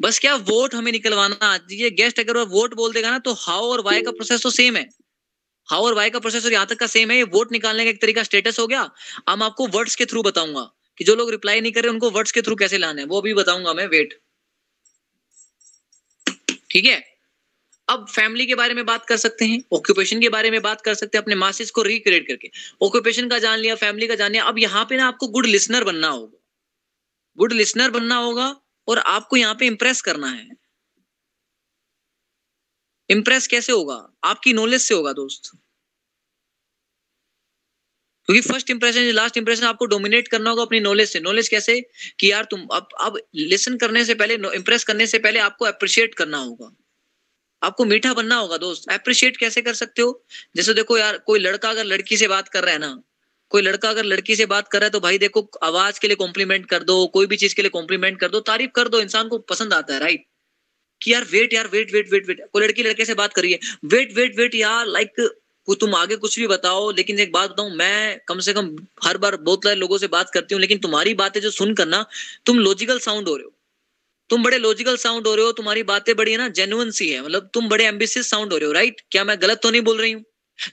बस क्या वोट हमें निकलवाना ये गेस्ट अगर वो वोट बोल देगा ना तो हाउ और वाई का प्रोसेस तो सेम है। हाउ और वाई का प्रोसेस और यहाँ तक का सेम है। ये वोट निकालने का एक तरीका स्टेटस हो गया। अब आपको वर्ड्स के थ्रू बताऊँगा कि जो लोग रिप्लाई नहीं कर रहे, उनको वर्ड्स के थ्रू कैसे लाने वो अभी बताऊँगा मैं वेट ठीक है? अब फैमिली के बारे में बात कर सकते हैं ऑक्यूपेशन के बारे में बात कर सकते हैं, अपने मासिस को रिक्रिएट करके। ऑक्यूपेशन का जान लिया फैमिली का जान लिया, अब यहाँ पे ना आपको गुड लिसनर बनना होगा। गुड लिसनर बनना होगा और आपको यहाँ पे इंप्रेस करना है। इंप्रेस कैसे होगा? आपकी नॉलेज से होगा दोस्त। क्योंकि फ़र्स्ट इंप्रेशन लास्ट इंप्रेशन आपको डोमिनेट करना होगा अपनी नॉलेज से। नॉलेज कैसे? कि यार तुम अब अब लिसन करने से पहले इंप्रेस करने से पहले आपको अप्रिशिएट करना होगा। आपको मीठा बनना होगा दोस्त। अप्रिशिएट कैसे कर सकते हो? जैसे देखो यार, कोई लड़का अगर लड़की से बात कर रहा है ना कोई लड़का अगर लड़की से बात कर रहा है तो भाई देखो, आवाज़ के लिए कॉम्प्लीमेंट कर दो, कोई भी चीज़ के लिए कॉम्प्लीमेंट कर दो, तारीफ़ कर दो, इंसान को पसंद आता है राइट कि यार वेट यार वेट वेट वेट वेट कोई लड़की लड़के से बात करिए वेट वेट वेट यार लाइक तुम आगे कुछ भी बताओ, लेकिन एक बात बताऊँ, मैं कम से कम हर बार बहुत सारे लोगों से बात करती हूँ, लेकिन तुम्हारी बातें जो सुनकर ना, तुम लॉजिकल साउंड हो रहे हो। तुम बड़े लॉजिकल साउंड हो रहे हो, तुम्हारी बातें बड़ी है ना जेन्युइन सी है मतलब तुम बड़े एम्बिशियस साउंड हो रहे हो राइट क्या मैं गलत तो नहीं बोल रही हूँ?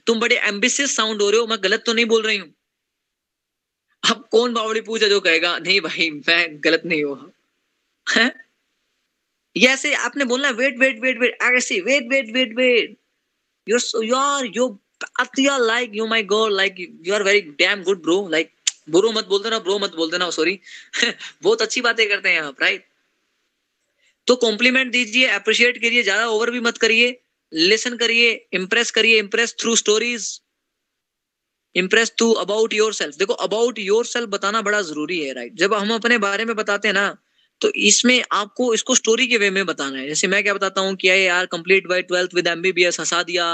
तुम बड़े एम्बिशियस साउंड हो रहे हो, मैं गलत तो नहीं बोल रही हूँ? अब कौन बावड़ी पूछा जो कहेगा, नहीं भाई, मैं गलत नहीं हुआ। ये ऐसे आपने बोलना वेट वेट वेट वेट ऐसे wait wait wait wait so you are you Atya, like, you my god, like are very damn good, bro, like, bro मत बोल देना ब्रो मत बोल देना सॉरी बहुत अच्छी बातें करते हैं आप राइट तो कॉम्प्लीमेंट दीजिए अप्रिशिएट करिए, ज़्यादा ओवर भी मत करिए लिसन करिए इंप्रेस करिए impress through stories impress to about yourself देखो अबाउट योर सेल्फ बताना बड़ा ज़रूरी है राइट जब हम अपने बारे में बताते हैं ना तो इसमें आपको इसको स्टोरी के वे में बताना है। जैसे मैं क्या बताता हूँ कि यार complete by twelfth with MBBS हंसा दिया,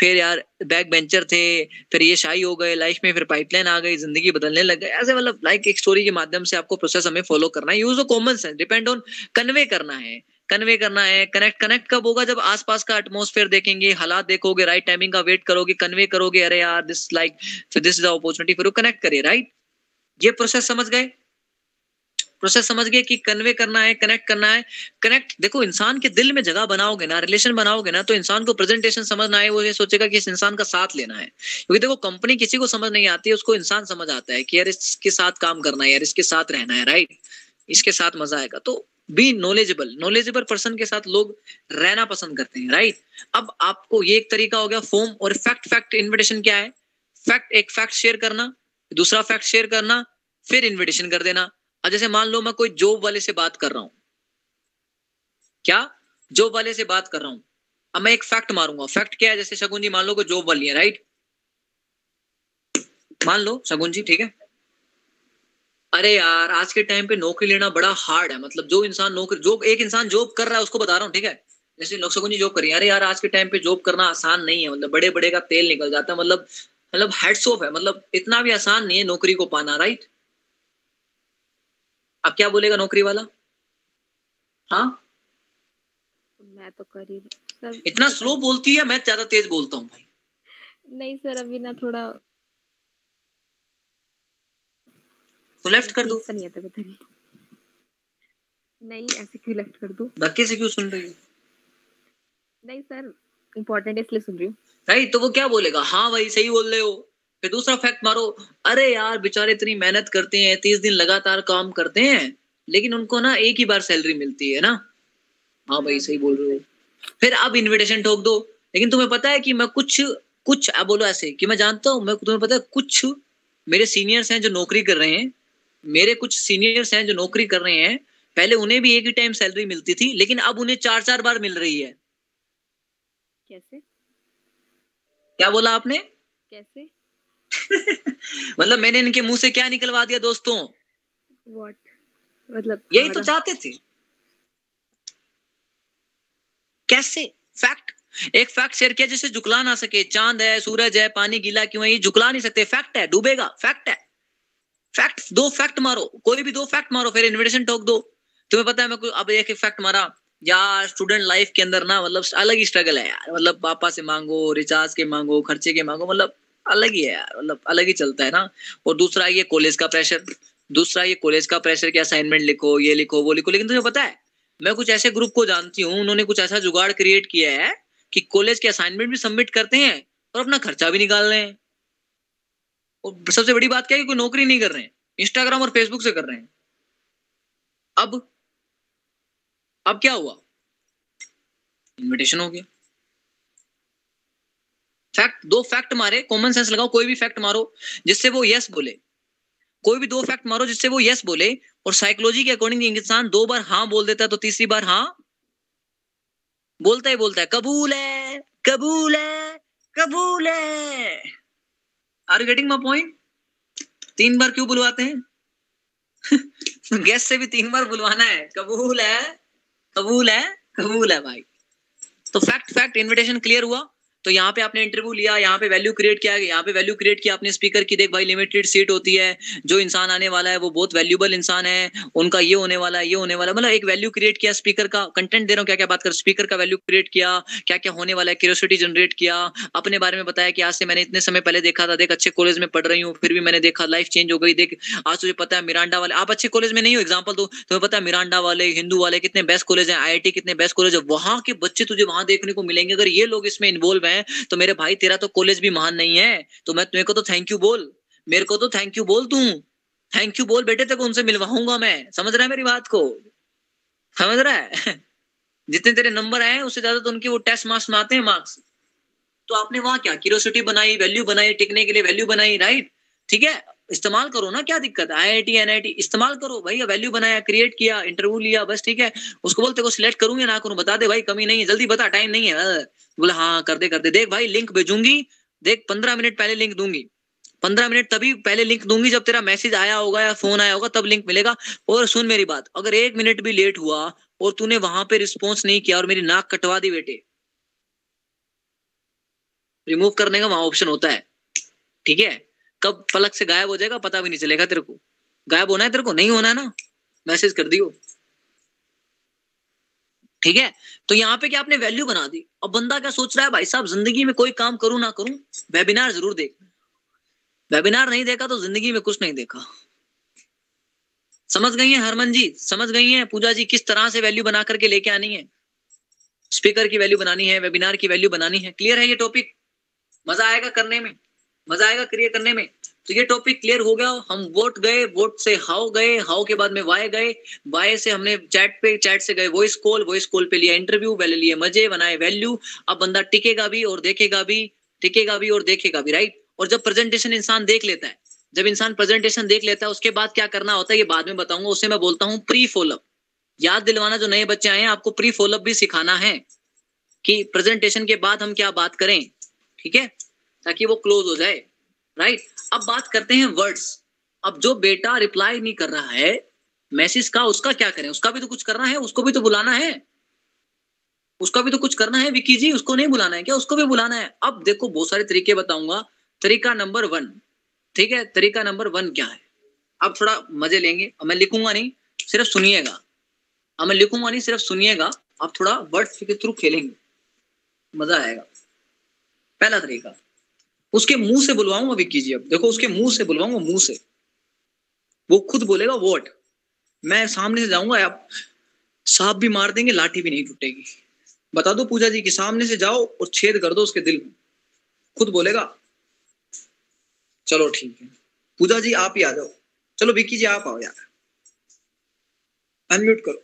फिर यार बैक बेंचर थे, फिर ये शाही हो गए लाइफ में फिर पाइपलाइन आ गई, ज़िंदगी बदलने लग गए ऐसे मतलब लाइक एक स्टोरी के माध्यम से आपको प्रोसेस हमें फॉलो करना है। Use of common sense depend on convey करना है। कन्वे करना है कनेक्ट कनेक्ट कब होगा? जब आसपास का एटमोस्फेयर देखेंगे, हालात देखोगे राइट टाइमिंग का वेट करोगे, कन्वे करोगे, अरे यार this like this is opportunity फिर कनेक्ट करिए राइट ये प्रोसेस समझ गए? प्रोसेस समझ गए कि कन्वे करना है कनेक्ट करना है। कनेक्ट देखो, इंसान के दिल में जगह बनाओगे ना रिलेशन बनाओगे ना तो इंसान को प्रेजेंटेशन समझना है, वो ये सोचेगा कि इस इंसान का साथ लेना है। क्योंकि देखो कंपनी किसी को समझ नहीं आती है उसको इंसान समझ आता है कि यार इसके साथ काम करना है, यार इसके साथ रहना है राइट इसके साथ मज़ा आएगा। तो बी नॉलेजेबल नॉलेजेबल पर्सन के साथ लोग रहना पसंद करते हैं राइट अब आपको ये एक तरीका हो गया फॉर्म और फैक्ट फैक्ट इन्विटेशन क्या है? फैक्ट एक फैक्ट शेयर करना, दूसरा फैक्ट शेयर करना, फिर इन्विटेशन कर देना। अब जैसे मान लो मैं कोई जॉब वाले से बात कर रहा हूँ। क्या? जॉब वाले से बात कर रहा हूँ। अब मैं एक फैक्ट मारूँगा। फैक्ट क्या है? जैसे शगुन जी, मान लो कोई जॉब वाली है राइट मान लो शगुन जी, ठीक है? अरे यार आज के टाइम पे नौकरी लेना बड़ा हार्ड है। मतलब जो इंसान नौकरी जो एक इंसान जॉब कर रहा है उसको बता रहा हूँ ठीक है? जैसे लोग जी जॉब करिए अरे यार आज के टाइम पे जॉब करना आसान नहीं है। मतलब बड़े बड़े का तेल निकल जाता है। मतलब मतलब हेड्स ऑफ़ है। मतलब इतना भी आसान नहीं है नौकरी को पाना राइट अब क्या बोलेगा नौकरी वाला? हाँ? मैं तो कर सर इतना स्लो बोलती है मैं ज़्यादा तेज बोलता हूँ भाई। नहीं सर अभी ना थोड़ा तो लेफ़्ट कर दो। नहीं आता पता नहीं। नहीं ऐसे क्यों लेफ़्ट कर दूँ? धक्के से क्यों सुन रही हो? नहीं सर इम्पोर्टेंट है इसलिए सुन रही हूँ। राइट तो वो क्या बोलेगा? हाँ भाई सही बोल रहे हो। फिर दूसरा फैक्ट मारो। अरे यार बेचारे इतनी मेहनत करते हैं तीस दिन लगातार काम करते हैं लेकिन उनको ना एक ही बार सैलरी मिलती है ना? हाँ भाई सही बोल रहे हो। फिर अब इनविटेशन ठोक दो। लेकिन तुम्हें पता है कि मैं कुछ कुछ अब बोलो ऐसे कि मैं जानता हूँ मैं तुम्हें पता है कुछ मेरे सीनियर्स हैं जो नौकरी कर रहे हैं मेरे कुछ सीनियर्स हैं जो नौकरी कर रहे हैं पहले उन्हें भी एक ही टाइम सैलरी मिलती थी लेकिन अब उन्हें चार चार बार मिल रही है। कैसे? क्या बोला आपने? कैसे? मतलब मैंने इनके मुँह से क्या निकलवा दिया दोस्तों? व्हाट मतलब यही तो चाहते थे। कैसे? फैक्ट एक फैक्ट शेयर किया जिसे झुकला ना सके। चाँद है सूरज है पानी गीला क्यों है ये झुकला नहीं सकते। फैक्ट है डूबेगा। फैक्ट है। फैक्ट दो फैक्ट मारो। कोई भी दो फैक्ट मारो, फिर इन्विटेशन ठोक दो। तुम्हें पता है मैं अब एक फैक्ट मारा। यार स्टूडेंट लाइफ के अंदर ना मतलब अलग ही स्ट्रगल है यार। मतलब पापा से मांगो रिचार्ज के मांगो, खर्चे के मांगो मतलब अलग ही है यार। मतलब अलग ही चलता है ना। और दूसरा ये कॉलेज का प्रेशर दूसरा ये कॉलेज का प्रेशर कि असाइनमेंट लिखो, ये लिखो, वो लिखो। लेकिन तुझे पता है, मैं कुछ ऐसे ग्रुप को जानती हूँ, उन्होंने कुछ ऐसा जुगाड़ क्रिएट किया है कि कॉलेज के असाइनमेंट भी सबमिट करते हैं और अपना खर्चा भी निकाल रहे हैं। और सबसे बड़ी बात क्या है कि कोई नौकरी नहीं कर रहे हैं। इंस्टाग्राम और फेसबुक से कर रहे हैं। अब अब क्या हुआ? इनविटेशन हो गया। फैक्ट दो फैक्ट मारे कॉमन सेंस लगाओ, कोई भी फैक्ट मारो, जिससे वो यस बोले। कोई भी दो फैक्ट मारो, जिससे वो यस बोले, और साइकोलॉजी के अकॉर्डिंग इंसान दो बार हाँ बोल देता है तो तीसरी बार हाँ बोलता ही बोलता है, कबूल है कबूल है कबूल है। Are you getting my point तीन बार क्यों बुलवाते हैं? गेस्ट से भी तीन बार बुलवाना है। कबूल है? कबूल है? कबूल है भाई। तो फैक्ट फैक्ट इनविटेशन क्लियर हुआ? तो यहाँ पे आपने इंटरव्यू लिया, यहाँ पे वैल्यू क्रिएट किया, यहाँ पे वैल्यू क्रिएट किया आपने स्पीकर की। देख भाई लिमिटेड सीट होती है, जो इंसान आने वाला है, वो बहुत वैल्यूबल इंसान है, उनका ये होने वाला है, ये होने वाला मतलब एक वैल्यू क्रिएट किया स्पीकर का कंटेंट दे रहा हूँ क्या क्या बात कर स्पीकर का वैल्यू क्रिएट किया क्या क्या होने वाला है क्यूरोसिटी जनरेट किया, अपने बारे में बताया कि आज से मैंने इतने समय पहले देखा था, देख अच्छे कॉलेज में पढ़ रही हूँ, फिर भी मैंने देखा लाइफ चेंज हो गई, देख, आज तुझे पता है मिरांडा वाले, आप अच्छे कॉलेज में नहीं हो एग्ज़ाम्पल दो, तुम्हें पता है मिरांडा वाले हिंदू वाले कितने बेस्ट कॉलेज है आई कितने बेस्ट कॉलेज है, वहाँ के बच्चे तुझे वहाँ देखने को मिलेंगे। अगर ये लोग इसमें इन्वॉल्व तो मेरे भाई तेरा तो कॉलेज भी महान नहीं है तो मैं तुम्हें को तो थैंक यू बोल। मेरे को तो थैंक यू बोल तू। थैंक यू बोल बेटे तक उनसे मिलवाऊँगा मैं। समझ रहा है मेरी बात को? समझ रहा है? जितने तेरे नंबर आए उससे ज़्यादा तो उनके वो टेस्ट मार्क्स में आते हैं मार्क्स तो आपने वहाँ क्या? क्यूरोसिटी बनाई वैल्यू बनाई, टिकने के लिए वैल्यू बनाई राइट ठीक है? इस्तेमाल करो ना, क्या दिक्कत है? आईआईटी एनआईटी इस्तेमाल करो। भाई वैल्यू बनाया क्रिएट किया इंटरव्यू लिया, बस ठीक है। उसको बोलते को सिलेक्ट करूँ या ना, करूँ, बता दे भाई, कमी नहीं है, जल्दी बता टाइम नहीं है। बोला हाँ कर दे कर दे। देख भाई लिंक भेजूँगी। देख, पंद्रह मिनट पहले लिंक दूँगी। पंद्रह मिनट तभी पहले लिंक दूँगी, जब तेरा मैसेज आया होगा या फ़ोन आया होगा, तब लिंक मिलेगा। और सुन मेरी बात, अगर एक मिनट भी लेट हुआ और तूने वहाँ पे रिस्पॉन्स नहीं किया और मेरी नाक कटवा दी बेटे रिमूव करने का वहाँ ऑप्शन होता है। ठीक है? कब पलक से गायब हो जाएगा, पता भी नहीं चलेगा तेरे को। गायब होना है तेरे को? नहीं होना है ना? मैसेज कर दियो। ठीक है? तो यहाँ पे क्या आपने वैल्यू बना दी? अब बंदा क्या सोच रहा है, भाई साहब, ज़िंदगी में कोई काम करूँ ना करूँ? वेबिनार ज़रूर देख। वेबिनार नहीं देखा तो ज़िंदगी में कुछ नहीं देखा। समझ गई है, हरमन जी? समझ गई है? पूजा जी, किस तरह से वैल्यू बना करके लेके आनी है? स्पीकर की वैल्यू बनानी है वेबिनार की वैल्यू बनानी है। क्लियर है ये टॉपिक मज़ा आएगा करने में। मज़ा आएगा क्रिएट करने में। तो ये टॉपिक क्लियर हो गया। हम वोट गए वोट से हाउ गए हाउ के बाद में वाई गए। वाई से हमने चैट पे चैट से गए वॉइस कॉल वॉइस कॉल पे लिया इंटरव्यू वैल्यू लिए मज़े, बनाए वैल्यू अब बंदा टिकेगा भी और देखेगा भी, टिकेगा भी और देखेगा भी राइट और जब प्रेजेंटेशन इंसान देख लेता है, जब इंसान प्रेजेंटेशन देख लेता है, उसके बाद क्या करना होता है, ये बाद में बताऊँगा, उसे मैं बोलता हूँ प्री फॉलोअप याद दिलवाना जो नए बच्चे आए हैं, आपको प्री फॉलोअप भी सिखाना है कि प्रेजेंटेशन के बाद हम क्या बात करें, ठीक है? ताकि वो क्लोज हो जाए राइट अब बात करते हैं वर्ड्स अब जो बेटा रिप्लाई नहीं कर रहा है मैसेज का, उसका क्या करें? उसका भी तो कुछ करना है, उसको भी तो बुलाना है। उसका भी तो कुछ करना है विकी जी, उसको नहीं बुलाना है क्या? उसको भी बुलाना है। अब देखो, बहुत सारे तरीके बताऊँगा। तरीका नंबर वन ठीक है? तरीका नंबर वन क्या है? अब थोड़ा मज़े लेंगे। अब मैं लिखूँगा नहीं, सिर्फ़ सुनिएगा। अब मैं लिखूँगा नहीं, सिर्फ़ सुनिएगा। आप थोड़ा वर्ड्स के थ्रू खेलेंगे। मज़ा आएगा। पहला तरीका। उसके मुँह से बुलवाऊँगा विक्की जी अब। देखो, उसके मुँह से बुलवाऊँगा मुँह से। वो खुद बोलेगा वोट मैं सामने से जाऊँगा, आप सांप भी मार देंगे, लाठी भी नहीं टूटेगी। बता दो पूजा जी कि सामने से जाओ और छेद कर दो उसके दिल में। खुद बोलेगा, चलो ठीक है। पूजा जी, आप ही आ जाओ। चलो, विक्की जी, आप आओ यार। अनम्यूट करो।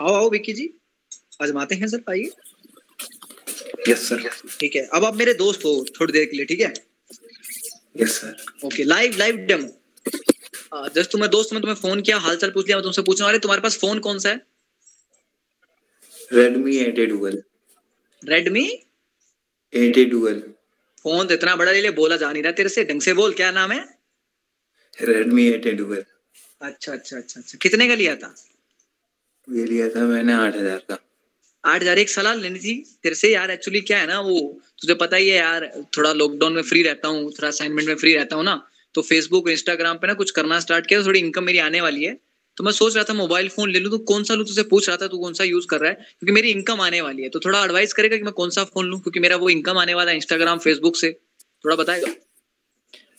आओ आओ विक्की जी आजमाते हैं सर आइए। यस सर ठीक है अब आप मेरे दोस्त हो थोड़ी देर के लिए ठीक है? Yes sir okay live live demo just तुम्हें दोस्त मैं तुम्हें फ़ोन किया हाल हालचाल पूछ लिया मैं तुमसे पूछने वाले तुम्हारे पास फ़ोन कौन सा है? Redmi eight dual Redmi eight dual phone तो इतना बड़ा ले ले बोला जा नहीं रहा तेरे से। ढंग से बोल क्या नाम है? रेडमी एट डुअल अच्छा अच्छा अच्छा अच्छा। कितने का लिया था? ये लिया था मैंने आठ हज़ार का। आठ हज़ार एक सलाह लेनी थी। तेरे से यार एक्चुअली क्या है ना वो तुझे पता ही है यार थोड़ा लॉकडाउन में फ्री रहता हूँ थोड़ा असाइनमेंट में फ्री रहता हूँ ना तो फेसबुक इंस्टाग्राम पे ना कुछ करना स्टार्ट किया थोड़ी इनकम मेरी आने वाली है। तो मैं सोच रहा था मोबाइल फ़ोन ले लूँ तो कौन सा लूँ तुझे पूछ रहा था तू कौन सा यूज़ कर रहा है? क्योंकि मेरी इनकम आने वाली है तो थोड़ा एडवाइस करेगा कि मैं कौन सा फ़ोन लूँ क्योंकि मेरा वो इनकम आने वाला है इंस्टाग्राम फेसबुक से। थोड़ा बताएगा?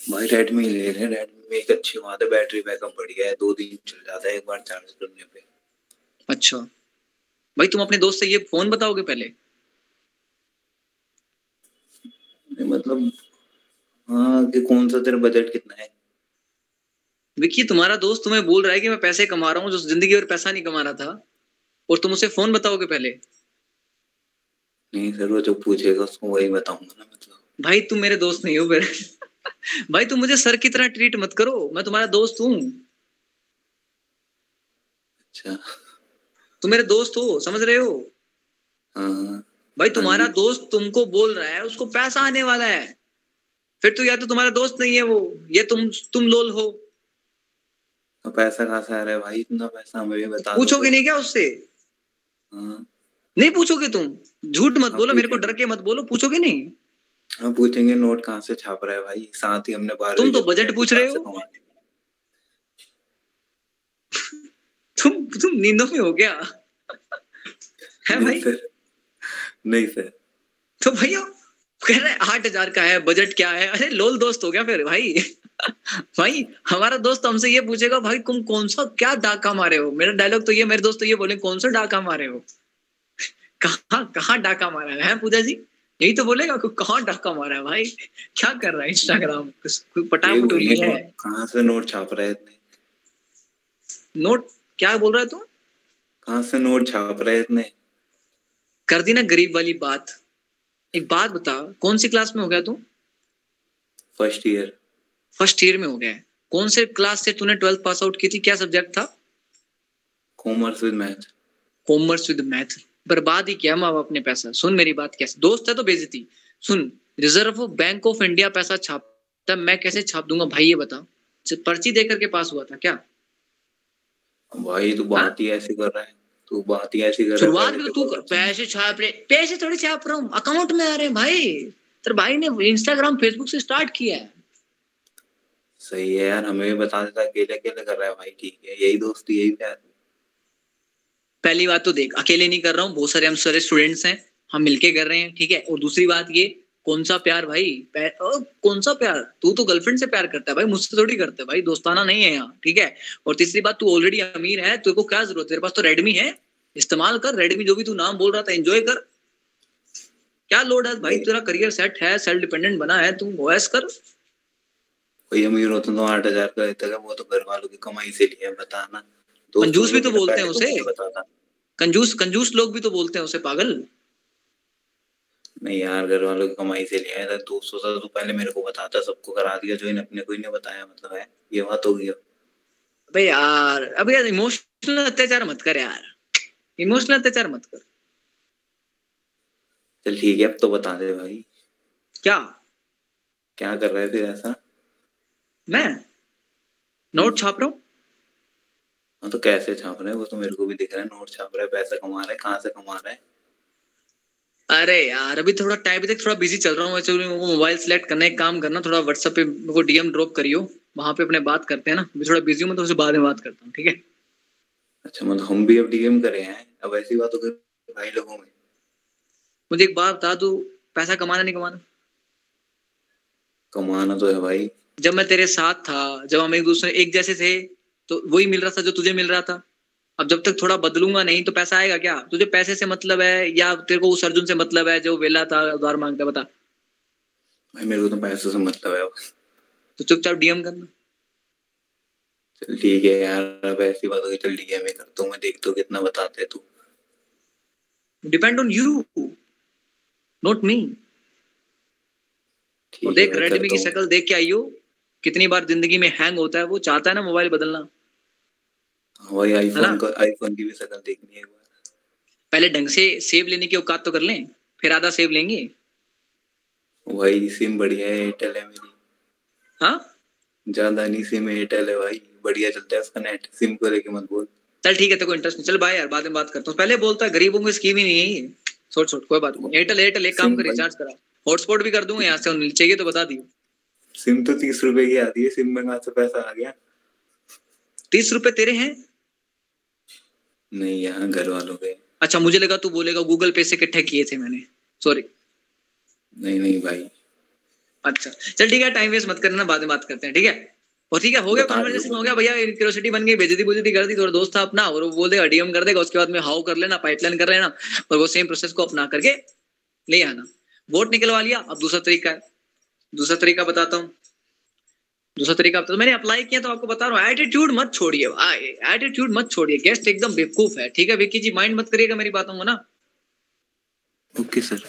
भाई रेडमी ले रहे हैं रेडमी में एक अच्छी बात है बैटरी बैकअप बढ़िया है दो दिन चल जाता है एक बार चार्ज करने पे। अच्छा। भाई तुम अपने दोस्त से ये फ़ोन बताओगे पहले? नहीं, मतलब हाँ कि कौन सा तेरा बजट कितना है? विकी तुम्हारा दोस्त तुम्हें बोल रहा है कि मैं पैसे कमा रहा हूँ जो ज़िंदगी भर पैसा नहीं कमा रहा था। और तुम उसे फ़ोन बताओगे पहले? नहीं सर वो जो पूछेगा उसको वही बताऊँगा ना मतलब। भाई तुम मेरे दोस्त नहीं हो मेरे भाई तुम मुझे सर की तरह ट्रीट मत करो मैं तुम्हारा दोस्त हूँ। अच्छा। तुम मेरे दोस्त हो समझ रहे हो? हाँ। भाई तुम्हारा जी। दोस्त तुमको बोल रहा है उसको पैसा आने वाला है। फिर तो या तो तुम्हारा दोस्त नहीं है वो ये तुम तुम लोल हो। तो पैसा कहाँ से आ रहा है भाई? इतना पैसा हमें बता पूछोगे नहीं क्या उससे? हाँ। नहीं पूछोगे तुम? झूठ मत हाँ, बोलो मेरे को डर के मत बोलो पूछोगे नहीं? हाँ पूछेंगे नोट कहाँ से छाप रहा है भाई? साथ ही हमने बारह तुम तो बजट पूछ रहे हो। तुम तुम नींदों में हो गया। है भाई? नहीं सर। तो भैया कह रहे आठ हज़ार का है बजट क्या है? अरे लोल दोस्त हो गया फिर भाई। भाई हमारा दोस्त हमसे ये पूछेगा भाई तुम कौन सा क्या डाका मारे हो? मेरा डायलॉग तो ये मेरे दोस्त तो ये बोले कौन सा डाका मारे हो? कहाँ कहाँ डाका मारा है, पूजा जी? यही तो बोलेगा कहाँ डाका मारा है भाई? क्या कर रहा है इंस्टाग्राम है? नोट कहाँ से नोट छाप रहा नोट क्या बोल रहा है तू? कहाँ से नोट छाप रहा इतने? कर दी ना गरीब वाली बात। एक बात बता कौन सी क्लास में हो गया तू? फ़र्स्ट ईयर फ़र्स्ट ईयर में हो गया। कौन से क्लास से तूने ट्वेल्थ पास आउट की थी? क्या सब्जेक्ट था? Commerce with math commerce with math बर्बाद ही किया माँ बाप ने पैसा। सुन मेरी बात कैसे। दोस्त है तो बेइज्जती। सुन रिज़र्व बैंक ऑफ़ इंडिया पैसा छापता है, मैं कैसे छाप दूँगा? भाई ये बता। पर्ची देकर के पास हुआ था क्या? भाई तू बात ही ऐसी कर रहा है तू बात ही ऐसी कर है शुरुआत में तो तू पैसे छाप रहे पैसे थोड़ी छाप रहा हूँ अकाउंट में आ रहे हैं भाई। तेरे भाई ने इंस्टाग्राम फेसबुक से स्टार्ट किया है। सही है यार हमें भी बता देता अकेले अकेले कर रहा है भाई ठीक है यही दोस्ती यही प्यार। पहली बात तो देख अकेले नहीं कर रहा हूँ बहुत सारे हम सारे स्टूडेंट्स हैं हम मिलके कर रहे हैं ठीक है और दूसरी बात ये कौन सा प्यार भाई? ओ, कौन सा प्यार? तू तो गर्लफ्रेंड से प्यार करता है भाई मुझसे थोड़ी करता है भाई दोस्ताना नहीं है यहाँ ठीक है? और तीसरी बात तू ऑलरेडी अमीर है तेरे को क्या ज़रूरत है? तेरे पास तो रेडमी है इस्तेमाल कर रेडमी जो भी तू नाम बोल रहा था एंजॉय कर। क्या लोड है भाई? तेरा करियर सेट है सेल्फ डिपेंडेंट बना है तू ओएस कर। कोई अमीर होता तो आठ हज़ार का देता है वो तो घर वालों की कमाई से लिया बताना। कंजूस भी तो बोलते हैं उसे। कंजूस कंजूस लोग भी तो बोलते हैं उसे पागल। नहीं यार घर वालों की कमाई से लिया है दो सौ तो पहले मेरे को बताता सबको करा दिया जो इन अपने को ही नहीं बताया मतलब है ये बात हो अब। अबे यार अबे यार इमोशनल अत्याचार मत कर यार इमोशनल अत्याचार मत कर। चल ठीक है अब तो बता दे भाई। क्या? क्या कर रहे थे ऐसा? मैं? नोट छाप रहा हूँ? हाँ तो कैसे छाप रहे हैं? वो तो मेरे को भी दिख रहा है नोट छाप रहा है पैसा कमा रहा है कहाँ से कमा रहा है? अरे यार अभी थोड़ा टाइम तक थोड़ा बिज़ी चल रहा हूँ एक्चुअली मेरे को मोबाइल सेलेक्ट करना एक काम करना थोड़ा व्हाट्सएप पे मेरे को डीएम ड्रॉप करियो वहाँ पे अपने बात करते हैं ना मैं थोड़ा बिज़ी हूँ मैं तुमसे बाद में बात करता हूँ ठीक है? अच्छा मतलब हम भी अब डीएम करे हैं अब ऐसी बात हो गई भाई लोगों में। मुझे एक बात बता तू पैसा कमाना नहीं कमाना? कमाना तो है भाई। जब मैं तेरे साथ था जब हम एक दूसरे एक जैसे थे तो वही मिल रहा था जो तुझे मिल रहा था। अब जब तक थोड़ा बदलूँगा नहीं तो पैसा आएगा क्या? तुझे पैसे से मतलब है या तेरे को उस अर्जुन से मतलब है जो वेला था उधार माँगता बता। भाई मेरे को तो पैसों से मतलब है। तो चुपचाप डीएम करना। चल ठीक है यार अब ऐसी बात हो गई चल डीएम ही करता हूँ मैं देखता हूँ कितना बताते हैं तू। Depend on you not me और देख रेडमी की शक्ल देख के आइयो कितनी बार ज़िंदगी में हैंग होता है वो चाहता है ना मोबाइल बदलना। हाँ भाई है आईफोन? का आईफोन की भी शक्ल देखनी है पहले ढंग से सेव लेने की औकात तो कर लें फिर आधा सेव लेंगे। भाई सिम बढ़िया है एयरटेल है मेरी। हाँ? ज़्यादा नहीं सिम एयरटेल है भाई बढ़िया चलता है उसका नेट सिम को लेके मत बोल। चल ठीक है तेरे को इंटरेस्ट नहीं। चल भाई यार बाद में बात करता हूँ। पहले बोलता है गरीबों की स्कीम ही नहीं है ये। छोड़ छोड़ कोई बात नहीं। एयरटेल एयरटेल एक काम कर रिचार्ज करा। हॉटस्पॉट भी कर दूँगा यहाँ से चाहिए तो बता दियो। सिम तो तीस रुपए की आती है सिम में कहाँ से पैसा आ गया? तीस रुपए तेरे हैं? नहीं यहाँ घर वालों के। अच्छा मुझे लगा तू बोलेगा गूगल पे से इकट्ठे किए थे मैंने। सॉरी नहीं नहीं भाई। अच्छा। चल ठीक है टाइम वेस्ट मत करना बाद में बात करते हैं ठीक है? और ठीक है हो गया कन्वर्सेशन। हो गया। भैया क्यूरियोसिटी बन गई बेजती बुजती कर दी थोड़ा दोस्त था अपना और वो बोल देगा डीएम कर देगा उसके बाद में हाउ कर लेना पाइपलाइन कर लेना। और वो सेम प्रोसेस को अपना करके ले आना। वोट निकलवा लिया अब दूसरा तरीका है। दूसरा तरीका बताता हूँ। दूसरा तरीका तो मैंने अप्लाई किया तो आपको बता रहा हूँ एटीट्यूड मत छोड़िए एटीट्यूड मत छोड़िए गेस्ट एकदम बेवकूफ़ है ठीक है? विक्की जी माइंड मत करिएगा मेरी बातों को ना। Okay sir.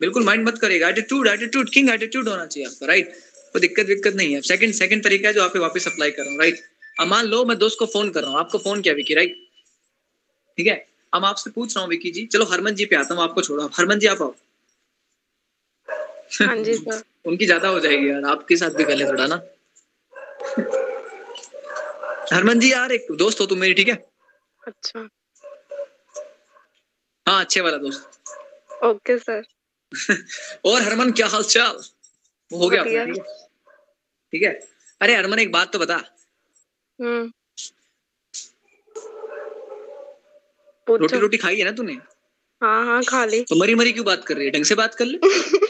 बिल्कुल माइंड मत करिएगा एटीट्यूड एटीट्यूड किंग एटीट्यूड होना चाहिए आपका राइट कोई दिक्कत विक्कत नहीं है। सेकंड सेकंड तरीका है जो आप वापस अप्लाई कर रहा हूँ राइट अब मान लो मैं दोस्त को फ़ोन कर रहा हूँ आपको फ़ोन किया विकी राइट ठीक है? अब आपसे पूछ रहा हूँ विकी जी चलो हरमन जी पे आता हूँ आपको छोड़ो। हरमन जी आप आओ। हाँ जी सर। उनकी ज़्यादा हो जाएगी यार आपके साथ भी पहले थोड़ा ना। हरमन जी यार एक दोस्त हो तुम मेरी ठीक है? अच्छा। हाँ अच्छे वाला दोस्त। Okay sir. और हरमन क्या हाल चाल वो हो गया ठीक है? अरे हरमन एक बात तो बता। हम्म। रोटी रोटी खाई है ना तूने? हाँ हाँ खा ली। तो मरी मरी क्यों बात कर रही है? ढंग से बात कर ले।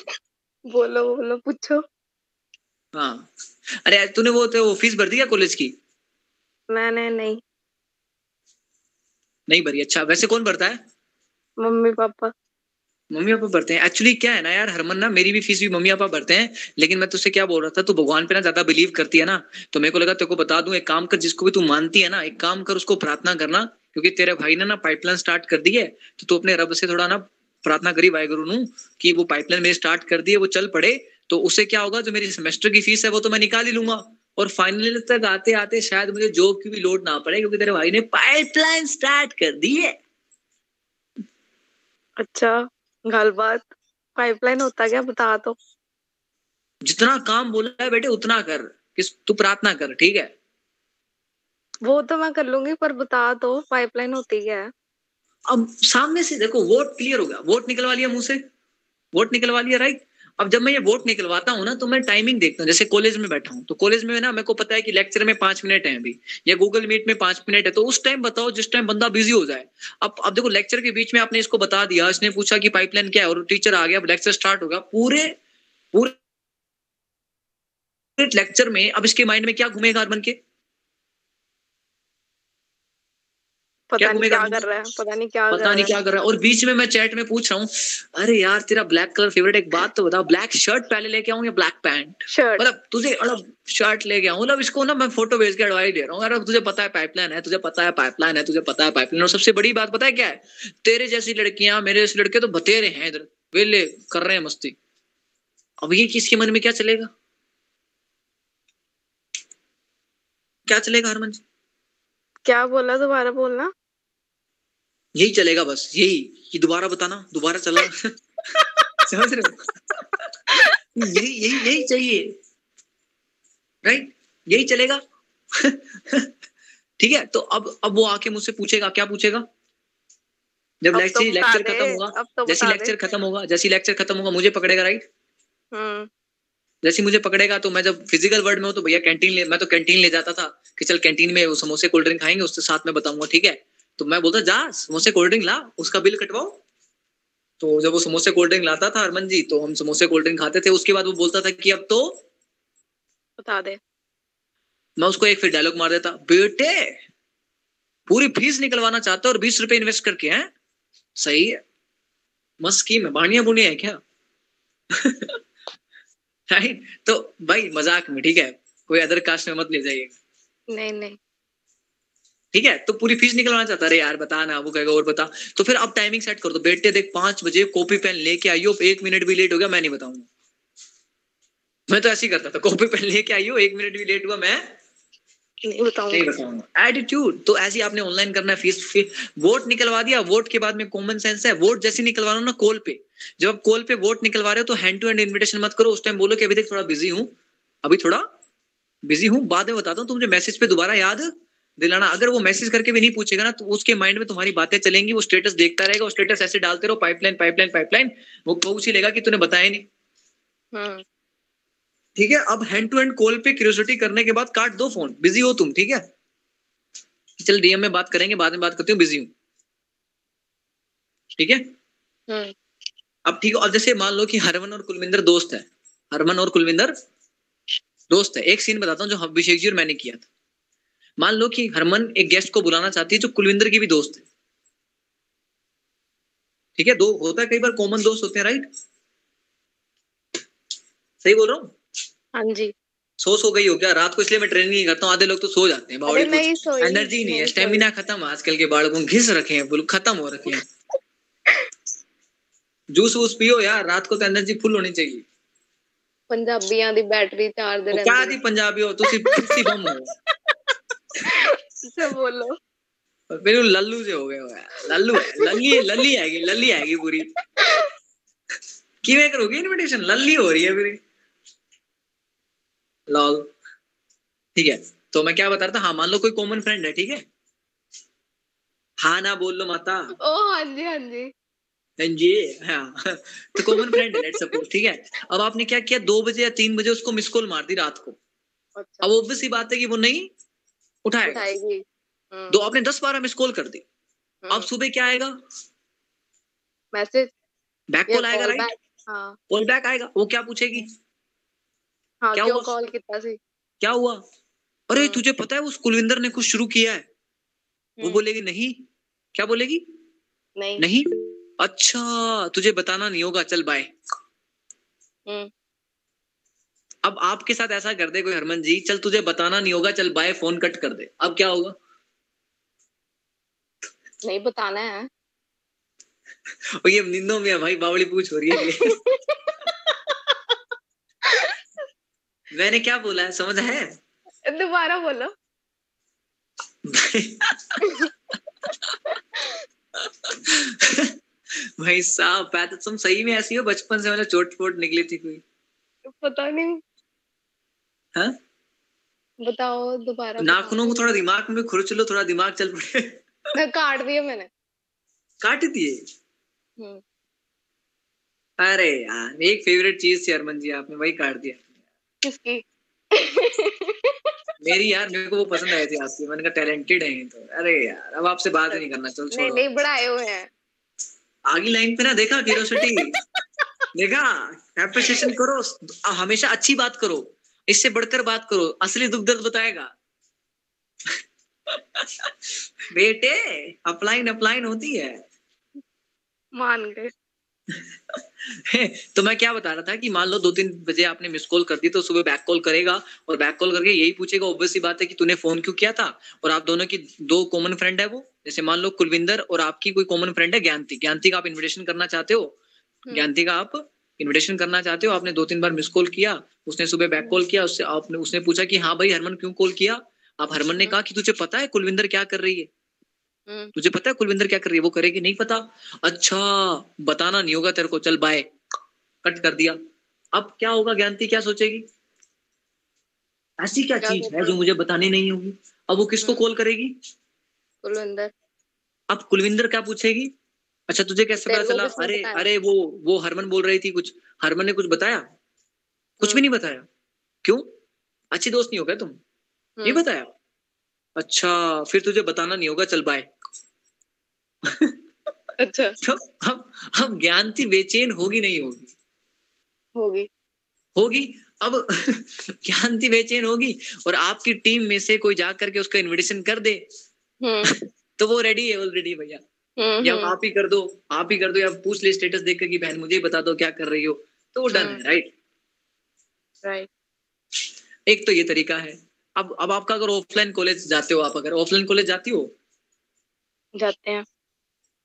बोलो बोलो पूछो। हाँ। अरे तूने वो तो वो फ़ीस भर दी क्या कॉलेज की? मैंने नहीं। नहीं भरी अच्छा। वैसे कौन भरता है? Mummy papa. मम्मी पापा भरते हैं। एक्चुअली क्या है ना यार हरमन ना मेरी भी फ़ीस भी मम्मी पापा भरते हैं। लेकिन मैं तुझसे क्या बोल रहा था तू भगवान पे ना ज़्यादा बिलीव करती है ना तो मेरे को लगा तेरे को बता दूँ एक काम कर जिसको भी तू मानती है ना एक काम कर उसको प्रार्थना करना क्योंकि तेरे भाई ने ना पाइपलाइन स्टार्ट कर दी है तो तू अपने रब से थोड़ा ना प्रार्थना करी वाहे गुरु नु कि वो पाइपलाइन मेरी स्टार्ट कर दी है वो चल पड़े तो उससे क्या होगा? जो मेरी सेमेस्टर की फ़ीस है वो तो मैं निकाल ही लूँगा। और फाइनल तक आते आते शायद मुझे जॉब की भी लोड ना पड़े क्योंकि तेरे भाई ने पाइपलाइन स्टार्ट कर दी है। अच्छा गल बात। पाइपलाइन होता क्या बता तो। जितना काम बोला है बेटे उतना कर। किस तू प्रार्थना कर ठीक है? वो तो मैं कर लूँगी पर बता दो पाइपलाइन होती क्या है। अब सामने से देखो वोट क्लियर हो गया। वोट निकलवा लिया मुँह से। वोट निकलवा लिया राइट अब जब मैं ये वोट निकलवाता हूँ ना तो मैं टाइमिंग देखता हूँ। जैसे कॉलेज में बैठा हूँ तो कॉलेज में ना मेरे को पता है कि लेक्चर में पाँच मिनट है अभी। या गूगल मीट में पाँच मिनट है। तो उस टाइम बताओ जिस टाइम बंदा बिज़ी हो जाए। अब अब देखो लेक्चर के बीच में आपने इसको बता दिया। इसने पूछा कि पाइपलाइन क्या है और टीचर आ गया। अब लेक्चर स्टार्ट होगा पूरे पूरे लेक्चर में अब इसके माइंड में क्या घूमेगा अरमन के? पता नहीं क्या कर रहा है पता नहीं क्या पता नहीं क्या कर रहा है। और बीच में मैं चैट में पूछ रहा हूँ अरे यार तेरा ब्लैक कलर फेवरेट एक बात तो बता ब्लैक शर्ट पहले लेके आऊँ या ब्लैक पैंट शर्ट मतलब तुझे मतलब शर्ट लेके आऊँ। मतलब इसको ना मैं फ़ोटो भेज के एडवाइस दे रहा हूँ। अरे तुझे पता है पाइपलाइन है तुझे पता है पाइपलाइन है तुझे पता है पाइपलाइन और सबसे बड़ी बात पता है क्या है? तेरे जैसी लड़कियाँ मेरे जैसे लड़के तो बतेरे हैं इधर। वेले कर रहे हैं मस्ती। अब ये किसके मन में क्या चलेगा? क्या चलेगा हरमन जी? क्या बोला दोबारा बोलना? यही चलेगा बस यही कि दोबारा बताना दोबारा चला समझ रहे हो? यही यही यही चाहिए। राइट यही चलेगा। ठीक है तो अब अब वो आके मुझसे पूछेगा क्या पूछेगा? जब तो लेक्चर लेक्चर खत्म होगा तो जैसे लेक्चर खत्म होगा जैसे लेक्चर खत्म होगा मुझे पकड़ेगा राइट हम्म। जैसे मुझे पकड़ेगा तो मैं जब फ़िज़िकल वर्ल्ड में हूँ तो भैया कैंटीन ले मैं तो कैंटीन ले जाता था कि चल कैंटीन में वो समोसे कोल्ड ड्रिंक खाएँगे उसके साथ में बताऊँगा ठीक है? तो मैं बोलता जा समोसे कोल्ड ड्रिंक ला उसका बिल कटवाओ। तो जब वो समोसे कोल्ड ड्रिंक लाता था हरमन जी तो हम समोसे कोल्ड ड्रिंक खाते थे। उसके बाद वो बोलता था कि अब तो बता दे। मैं उसको एक फिर डायलॉग मार देता बेटे पूरी फ़ीस निकलवाना चाहता और बीस रुपए इन्वेस्ट करके हैं। सही है। मस्त स्कीम है। बानिया बुनिया है क्या? राइट तो भाई मज़ाक में ठीक है? कोई अदर कास्ट में मत ले जाइएगा नहीं नहीं। ठीक है? तो पूरी फ़ीस निकलवाना चाहता अरे यार बता ना वो कहेगा और बता। तो फिर आप टाइमिंग सेट कर। दो बेटे देख पाँच बजे कॉपी पेन लेके आइयो। एक मिनट भी लेट हो गया मैं नहीं बताऊँगा। मैं तो ऐसे ही करता था। कॉपी पेन लेके आइयो एक मिनट भी लेट हुआ मैं एटीट्यूड तो ऐसे आपने ऑनलाइन करना है फ़ीस वोट निकलवा दिया। वोट के बाद में कॉमन सेंस है। वोट जैसे निकलवा ना कॉल पे। जब आप कॉल पे वोट निकलवा रहे हो तो हैंड टू हैंड इन्विटेशन मत करो। उस टाइम बोलो कि अभी तक थोड़ा बिज़ी हूँ। अभी थोड़ा बिज़ी हूँ। बाद में बताता हूँ तो मुझे मैसेज पे दोबारा याद दिलाना। अगर वो मैसेज करके भी नहीं पूछेगा ना तो उसके माइंड में तुम्हारी बातें चलेंगी वो स्टेटस देखता रहेगा वो स्टेटस ऐसे डालते रहो पाइपलाइन पाइपलाइन पाइपलाइन वो पूछ ही लेगा कि तूने बताया नहीं। हम्म। ठीक है? अब हैंड टू हैंड कॉल पे क्यूरियोसिटी करने के बाद काट दो फ़ोन बिज़ी हो तुम ठीक है? चल डीएम में बात करेंगे बाद में बात करती हूँ बिज़ी हूँ। ठीक है? हम्म। अब ठीक है अब जैसे मान लो कि हरमन और कुलविंदर दोस्त है। हरमन और कुलविंदर दोस्त है। एक सीन बताता हूँ जो अभिषेक जी और मैंने किया था। मान लो कि हरमन एक गेस्ट को बुलाना चाहती है जो कुलविंदर की भी दोस्त है ठीक है दो होता है कई बार कॉमन दोस्त होते हैं राइट सही बोल रहा हूँ हाँ जी सो सो गई हो क्या रात को इसलिए मैं ट्रेनिंग नहीं करता हूँ आधे लोग तो सो जाते हैं अरे बॉडी नहीं सोई एनर्जी नहीं है नहीं स्टेमिना खत्म है आजकल के बालकों घिस रखे हैं बिल्कुल खत्म हो रखे हैं जूस वूस पियो यार रात को तो एनर्जी फुल होनी चाहिए ਪੰਜਾਬੀਆਂ ਦੀ ਬੈਟਰੀ ਚਾਰਜ ਉਹ ਰਹਿੰਦੀ ਕਿਆ ਦੀ ਪੰਜਾਬੀ ਹੋ ਤੁਸੀਂ ਪਿੱਛੀ ਬੰਮ ਹੋ से बोलो। और फिर लल्लू से हो गए लल्लू है लल्ली लल्ली आएगी लल्ली आएगी पूरी। किवे करोगे इनविटेशन लल्ली हो रही है फिर लॉल ठीक है तो मैं क्या बता रहा था? हाँ मान लो कोई कॉमन फ्रेंड है ठीक है? हाँ ना बोल लो माता। ओ हाँ जी हाँ जी। हाँ जी हाँ। तो कॉमन फ्रेंड है सपोज़ ठीक है? अब आपने क्या किया? दो बजे या तीन बजे उसको मिस कॉल मार दी रात को। अच्छा। अब ऑब्वियस बात है कि वो नहीं उठाएगा। हम्म, तो आपने दस बारह मिस कॉल कर दी। हम्म, अब सुबह क्या आएगा? मैसेज बैक कॉल आएगा राइट हाँ। कॉल बैक आएगा वो क्या पूछेगी? हाँ क्या हुआ? कॉल किया सी? क्या हुआ? अरे हाँ। तुझे पता है उस कुलविंदर ने कुछ शुरू किया है। वो हम्म, बोलेगी नहीं। क्या बोलेगी? नहीं। नहीं। अच्छा तुझे बताना नहीं होगा चल बाय हम्म, अब आपके साथ ऐसा कर दे कोई हरमन जी चल तुझे बताना नहीं होगा चल बाय फ़ोन कट कर दे। अब क्या होगा? नहीं बताना है। और ये निंदों में है भाई बावली पूछ हो रही है मैंने क्या बोला है समझ है? दोबारा बोलो। भाई साहब तुम सही में ऐसी हो बचपन से मतलब चोट फोट निकली थी कोई। पता नहीं। हाँ? बताओ दोबारा नाखूनों को थोड़ा दिमाग में खुरच लो थोड़ा दिमाग चल पड़े। काट दिया मैंने। काट दिए? हम्म, अरे यार एक फेवरेट चीज़ थी हरमन जी आपने वही काट दिया। किसकी? मेरी यार मेरे को वो पसंद आई थी आपकी मैंने कहा टैलेंटेड है तो। अरे यार अब आपसे बात ही नहीं करना चल नहीं छोड़ो नहीं बढ़ाए हुए हैं। आगे लाइन पे ना देखा क्यूरोसिटी देखा? एप्रिसिएशन करो हमेशा अच्छी बात करो। इससे बढ़कर बात करो असली दुख दर्द बताएगा। बेटे अपलाइन अपलाइन होती है। मान गए। तो मैं क्या बता रहा था कि मान लो दो तीन बजे आपने मिस कॉल कर दी तो सुबह बैक कॉल करेगा और बैक कॉल करके यही पूछेगा ऑब्वियस सी बात है कि तूने फ़ोन क्यों किया था? और आप दोनों की दो कॉमन फ्रेंड है वो। जैसे मान लो कुलविंदर और आपकी कोई कॉमन फ्रेंड है ज्ञानती। ज्ञानती का आप इन्विटेशन करना चाहते हो? हम्म। ज्ञानती का आप इनविटेशन करना चाहते हो आपने दो तीन बार मिस कॉल किया उसने सुबह बैक कॉल किया उससे आपने उसने पूछा कि हाँ भाई हरमन क्यों कॉल किया? आप हरमन ने हम्म। कहा कि तुझे पता है कुलविंदर क्या कर रही है? हम्म, तुझे पता है कुलविंदर क्या कर रही है? वो करेगी? नहीं पता। अच्छा बताना नहीं होगा तेरे को चल बाय कट कर दिया। अब क्या होगा? ज्ञानती क्या सोचेगी? ऐसी क्या क्या चीज़ है जो मुझे बतानी नहीं होगी? अब वो किसको हम्म। कॉल करेगी? कुलविंदर। अब कुलविंदर क्या पूछेगी? अच्छा तुझे कैसे पता चला? अरे अरे वो वो हरमन बोल रही थी कुछ। हरमन ने कुछ बताया? कुछ भी हम्म। नहीं बताया। क्यों? अच्छी दोस्त नहीं हो गया तुम? नहीं हम्म, बताया? अच्छा फिर तुझे बताना नहीं होगा चल बाय अच्छा। तो अब अब ज्ञानती बेचैन होगी नहीं होगी। होगी। होगी? अब ज्ञान ज्ञानती बेचैन होगी और आपकी टीम में से कोई जा करके उसका इनविटेशन कर दे। हम्म। तो वो रेडी है ऑलरेडी भैया। या आप ही कर दो आप ही कर दो या पूछ ले स्टेटस देख कर कि बहन मुझे बता दो क्या कर रही हो तो वो डन है। राइट राइट एक तो ये तरीका है। अब अब आपका अगर ऑफलाइन कॉलेज जाते हो आप अगर ऑफलाइन कॉलेज जाती हो? जाते हैं।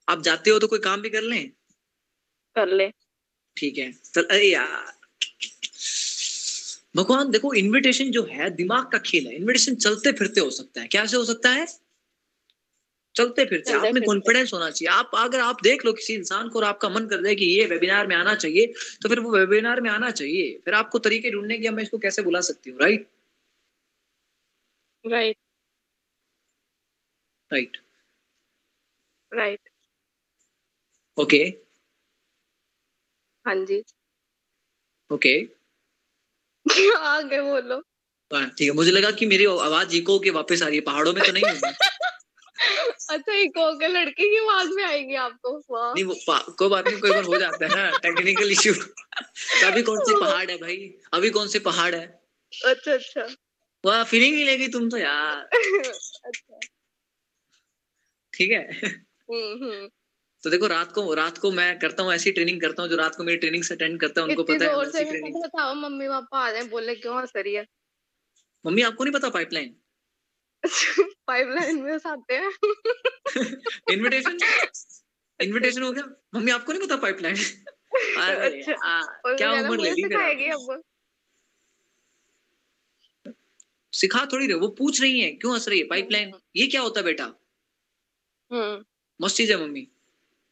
आप जाते हो तो कोई काम भी कर लें? कर ले। ठीक है। चल अरे यार। भगवान देखो इनविटेशन जो है दिमाग का खेल है। इनविटेशन चलते फिरते हो सकता है। कैसे हो सकता है? चलते फिरते चलते आप में कॉन्फिडेंस होना चाहिए। आप अगर आप देख लो किसी इंसान को और आपका मन कर दे कि ये वेबिनार में आना चाहिए तो फिर वो वेबिनार में आना चाहिए। फिर आपको तरीके ढूँढने की मैं इसको कैसे बुला सकती हूँ right right right right okay हाँ जी। ओके आगे बोलो। हाँ, ठीक है। मुझे लगा कि मेरी आवाज़ इको के वापस आ रही है। पहाड़ों में तो नहीं होगी। अच्छा इको होके लड़की की आवाज़ में आएगी आपको वाह। नहीं वो कोई बात नहीं कोई बार हो जाता है ना टेक्निकल इश्यू तो अभी कौन से पहाड़ है भाई? अभी कौन से पहाड़ है? अच्छा अच्छा। वह फीलिंग ही लेगी तुम तो यार। अच्छा। ठीक है। हम्म हम्म। तो देखो रात को रात को मैं करता हूँ ऐसी ट्रेनिंग करता हूँ जो रात को मेरी ट्रेनिंग से अटेंड करता है उनको पता है मम्मी पापा आ जाए बोले क्यों हंस रही है? मम्मी आपको नहीं पता पाइपलाइन पाइपलाइन में हंसाते हैं। इनविटेशन इनविटेशन हो गया? मम्मी आपको नहीं पता पाइपलाइन अच्छा। क्या उम्र सिखा थोड़ी रहे वो पूछ रही है क्यों हंस रही है? पाइपलाइन ये क्या होता है बेटा? हम्म। मस्त चीज़ है मम्मी।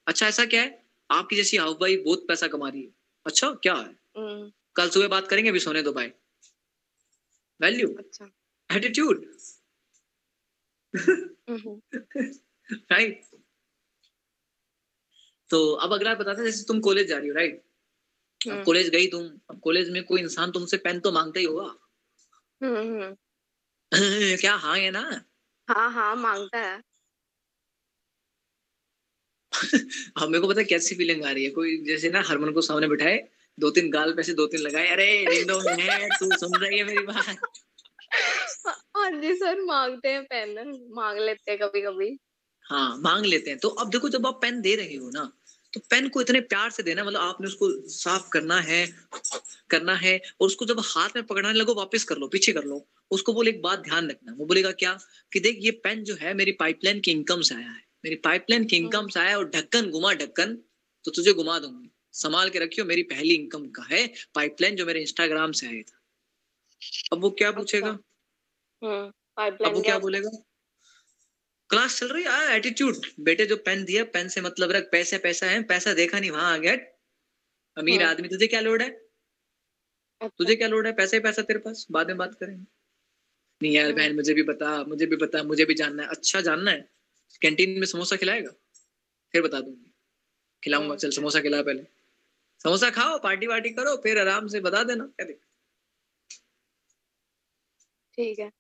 अच्छा ऐसा क्या है? आपकी जैसी हाउस वाइफ बहुत पैसा कमा रही है। अच्छा क्या है? हम्म। कल सुबह बात करेंगे अभी सोने दो भाई वैल्यू अच्छा। एटीट्यूड हम्म राइट तो अब अगला बताते जैसे तुम कॉलेज जा रही हो राइट अब कॉलेज गई तुम अब कॉलेज में कोई इंसान तुमसे पेन तो माँगता ही होगा। हम्म क्या हाँ है ना? हाँ हाँ माँगता है। अब मेरे को पता है कैसी फीलिंग आ रही है। कोई जैसे ना हरमन को सामने बिठाए दो तीन गाल पैसे दो तीन लगाए अरे रिंगो में है तू सुन रही है मेरी बात। हाँ जी सर मांगते हैं पेन मांग लेते हैं कभी कभी हाँ मांग लेते हैं। तो अब देखो जब आप पेन दे रहे हो ना तो पेन को इतने प्यार से देना मतलब आपने उसको साफ़ करना है करना है और उसको जब हाथ में पकड़ाने लगो वापस कर लो पीछे कर लो उसको बोले एक बात ध्यान रखना। वो बोलेगा क्या? कि देख ये पेन जो है मेरी पाइपलाइन की इनकम से आया है। मेरी पाइपलाइन की इनकम से आया है और ढक्कन घुमा ढक्कन तो तुझे घुमा दूँगी। संभाल के रखियो मेरी पहली इनकम का है पाइपलाइन जो मेरे इंस्टाग्राम से आया था। अब वो क्या पूछेगा? हम्म अब वो क्या बोलेगा? क्लास चल रही है? एटीट्यूड बेटे जो पेन दिया पेन से मतलब रख पैसे पैसा है पैसा देखा नहीं वहाँ आ गया। अमीर हम्म। आदमी तुझे क्या लोड है? तुझे क्या लोड है? पैसे पैसा तेरे पास। बाद में बात करेंगे। नहीं यार हम्म। बहन मुझे भी बता मुझे भी बता मुझे भी जानना है। अच्छा जानना है। कैंटीन में समोसा खिलाएगा? फिर बता दूँगी। खिलाऊँगा हम्म। चल समोसा खिला पहले। समोसा खाओ पार्टी वार्टी करो फिर आराम से बता देना। क्या दिक्कत ठीक है।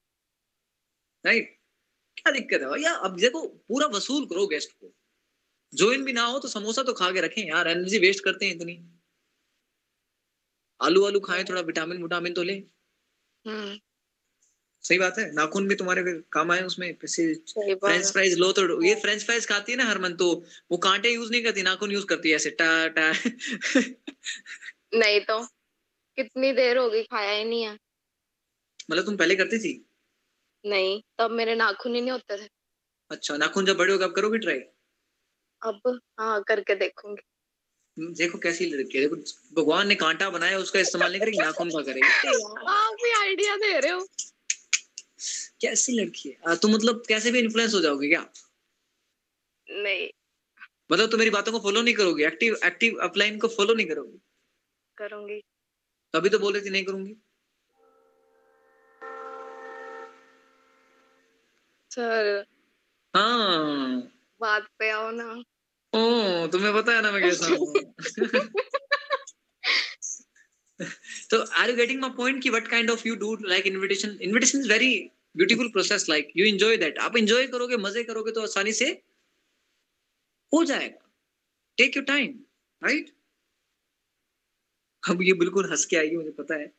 राइट क्या दिक्कत है? भैया अब देखो पूरा वसूल करो गेस्ट को। ज्वाइन भी ना हो तो समोसा तो खा के रखें यार एनर्जी वेस्ट करते हैं इतनी। आलू आलू खाएँ थोड़ा विटामिन विटामिन तो ले। हम्म। सही बात है? नाखून भी तुम्हारे काम आए उसमें फ्रेंच फ्राइज लो तो ये फ्रेंच फ्राइज खाती है ना हरमन तो वो कांटे यूज़ नहीं करती नाखून यूज़ करती है ऐसे टा टा। नहीं तो कितनी देर हो गई खाया ही नहीं है। मतलब तुम पहले करती थी? नहीं तब मेरे नाखून ही नहीं होते थे। अच्छा नाखून जब बड़े हो कब करोगे ट्राई अब हाँ करके देखूँगी। देखो कैसी लड़की है देखो भगवान ने कांटा बनाया उसका इस्तेमाल नहीं करेगी नाखून का करेगी आप भी आइडिया दे रहे हो। कैसी लड़की है? तुम मतलब कैसे भी इन्फ्लुएंस हो जाओगे क्या? नहीं। मतलब तुम मेरी बातों को फॉलो नहीं करोगे एक्टिव एक्टिव अपलाइन को फॉलो नहीं करोगे? करूँगी। तभी तो बोल रही थी नहीं करूँगी। सर। हाँ। बात पे आओ ना। ओ तुम्हें पता है ना मैं कैसा हूँ। तो are you getting my point कि what kind of you do like invitation invitation is very beautiful process like you enjoy that आप एंजॉय करोगे मज़े करोगे तो आसानी से हो जाएगा। टेक योर टाइम राइट अब ये बिल्कुल हंस के आएगी मुझे पता है।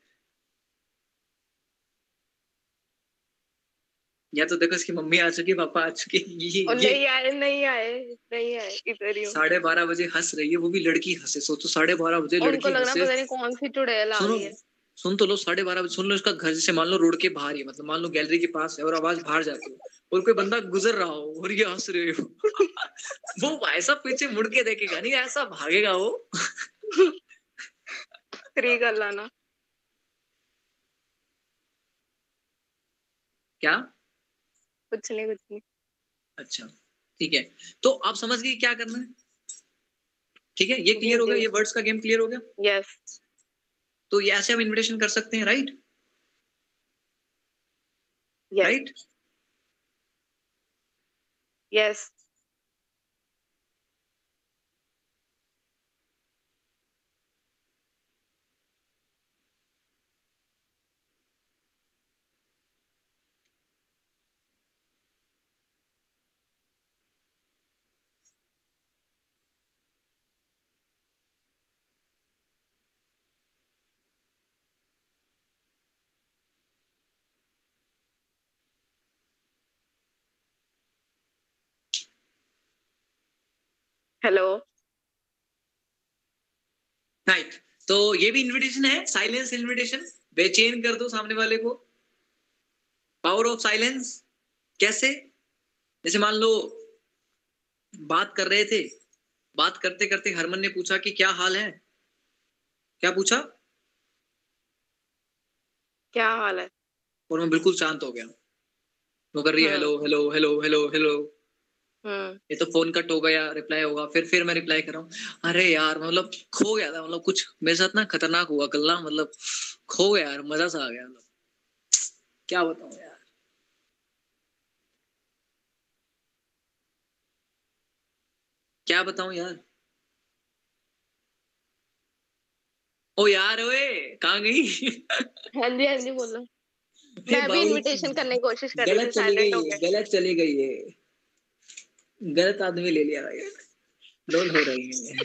या तो देखो इसकी मम्मी आ चुकी है पापा आ चुके ये और ये। नहीं आए नहीं आए नहीं आए इधर ही साढ़े बारह बजे हंस रही है वो भी लड़की हंसे सोचो साढ़े बारह बजे लड़की हंसे। कौन सी चुड़ैल आ गई है। सुन तो लो साढ़े बारह बजे सुन लो इसका घर जैसे मान लो रोड के बाहर ही मतलब मान लो गैलरी के पास है और आवाज़ बाहर जाती है और कोई बंदा गुजर रहा हो और ये हंस रहे हो। वो ऐसा पीछे मुड़ के देखेगा नहीं ऐसा भागेगा वो। कर लाना क्या? कुछ नहीं कुछ नहीं अच्छा ठीक है। तो आप समझ गए क्या करना है? ठीक है ये क्लियर हो गया? ये वर्ड्स का गेम क्लियर हो गया? यस तो ये ऐसे हम इनविटेशन कर सकते हैं right right yes hello right तो ये भी इनविटेशन है साइलेंस इनविटेशन बेचैन कर दो सामने वाले को। पावर ऑफ़ साइलेंस कैसे? जैसे मान लो बात कर रहे थे। बात करते करते हरमन ने पूछा कि क्या हाल है? क्या पूछा? क्या हाल है? और मैं बिल्कुल शांत हो गया। वो कर रही है। Hello hello hello hello hello ये तो फ़ोन कट हो गया रिप्लाई होगा फिर फिर मैं रिप्लाई कर रहा हूँ। अरे यार मतलब खो गया था मतलब कुछ मेरे साथ ना खतरनाक हुआ कल ना मतलब खो गया यार मज़ा सा आ गया मतलब। क्या बताऊ यार। क्या बताऊँ यार। ओ यार ओए कहाँ गई? हाँ जी हाँ जी बोलो मैं भी इनविटेशन करने की कोशिश कर रही गलत चली गई गलत चली गई है गलत आदमी ले लिया भाई। लोल हो रही है।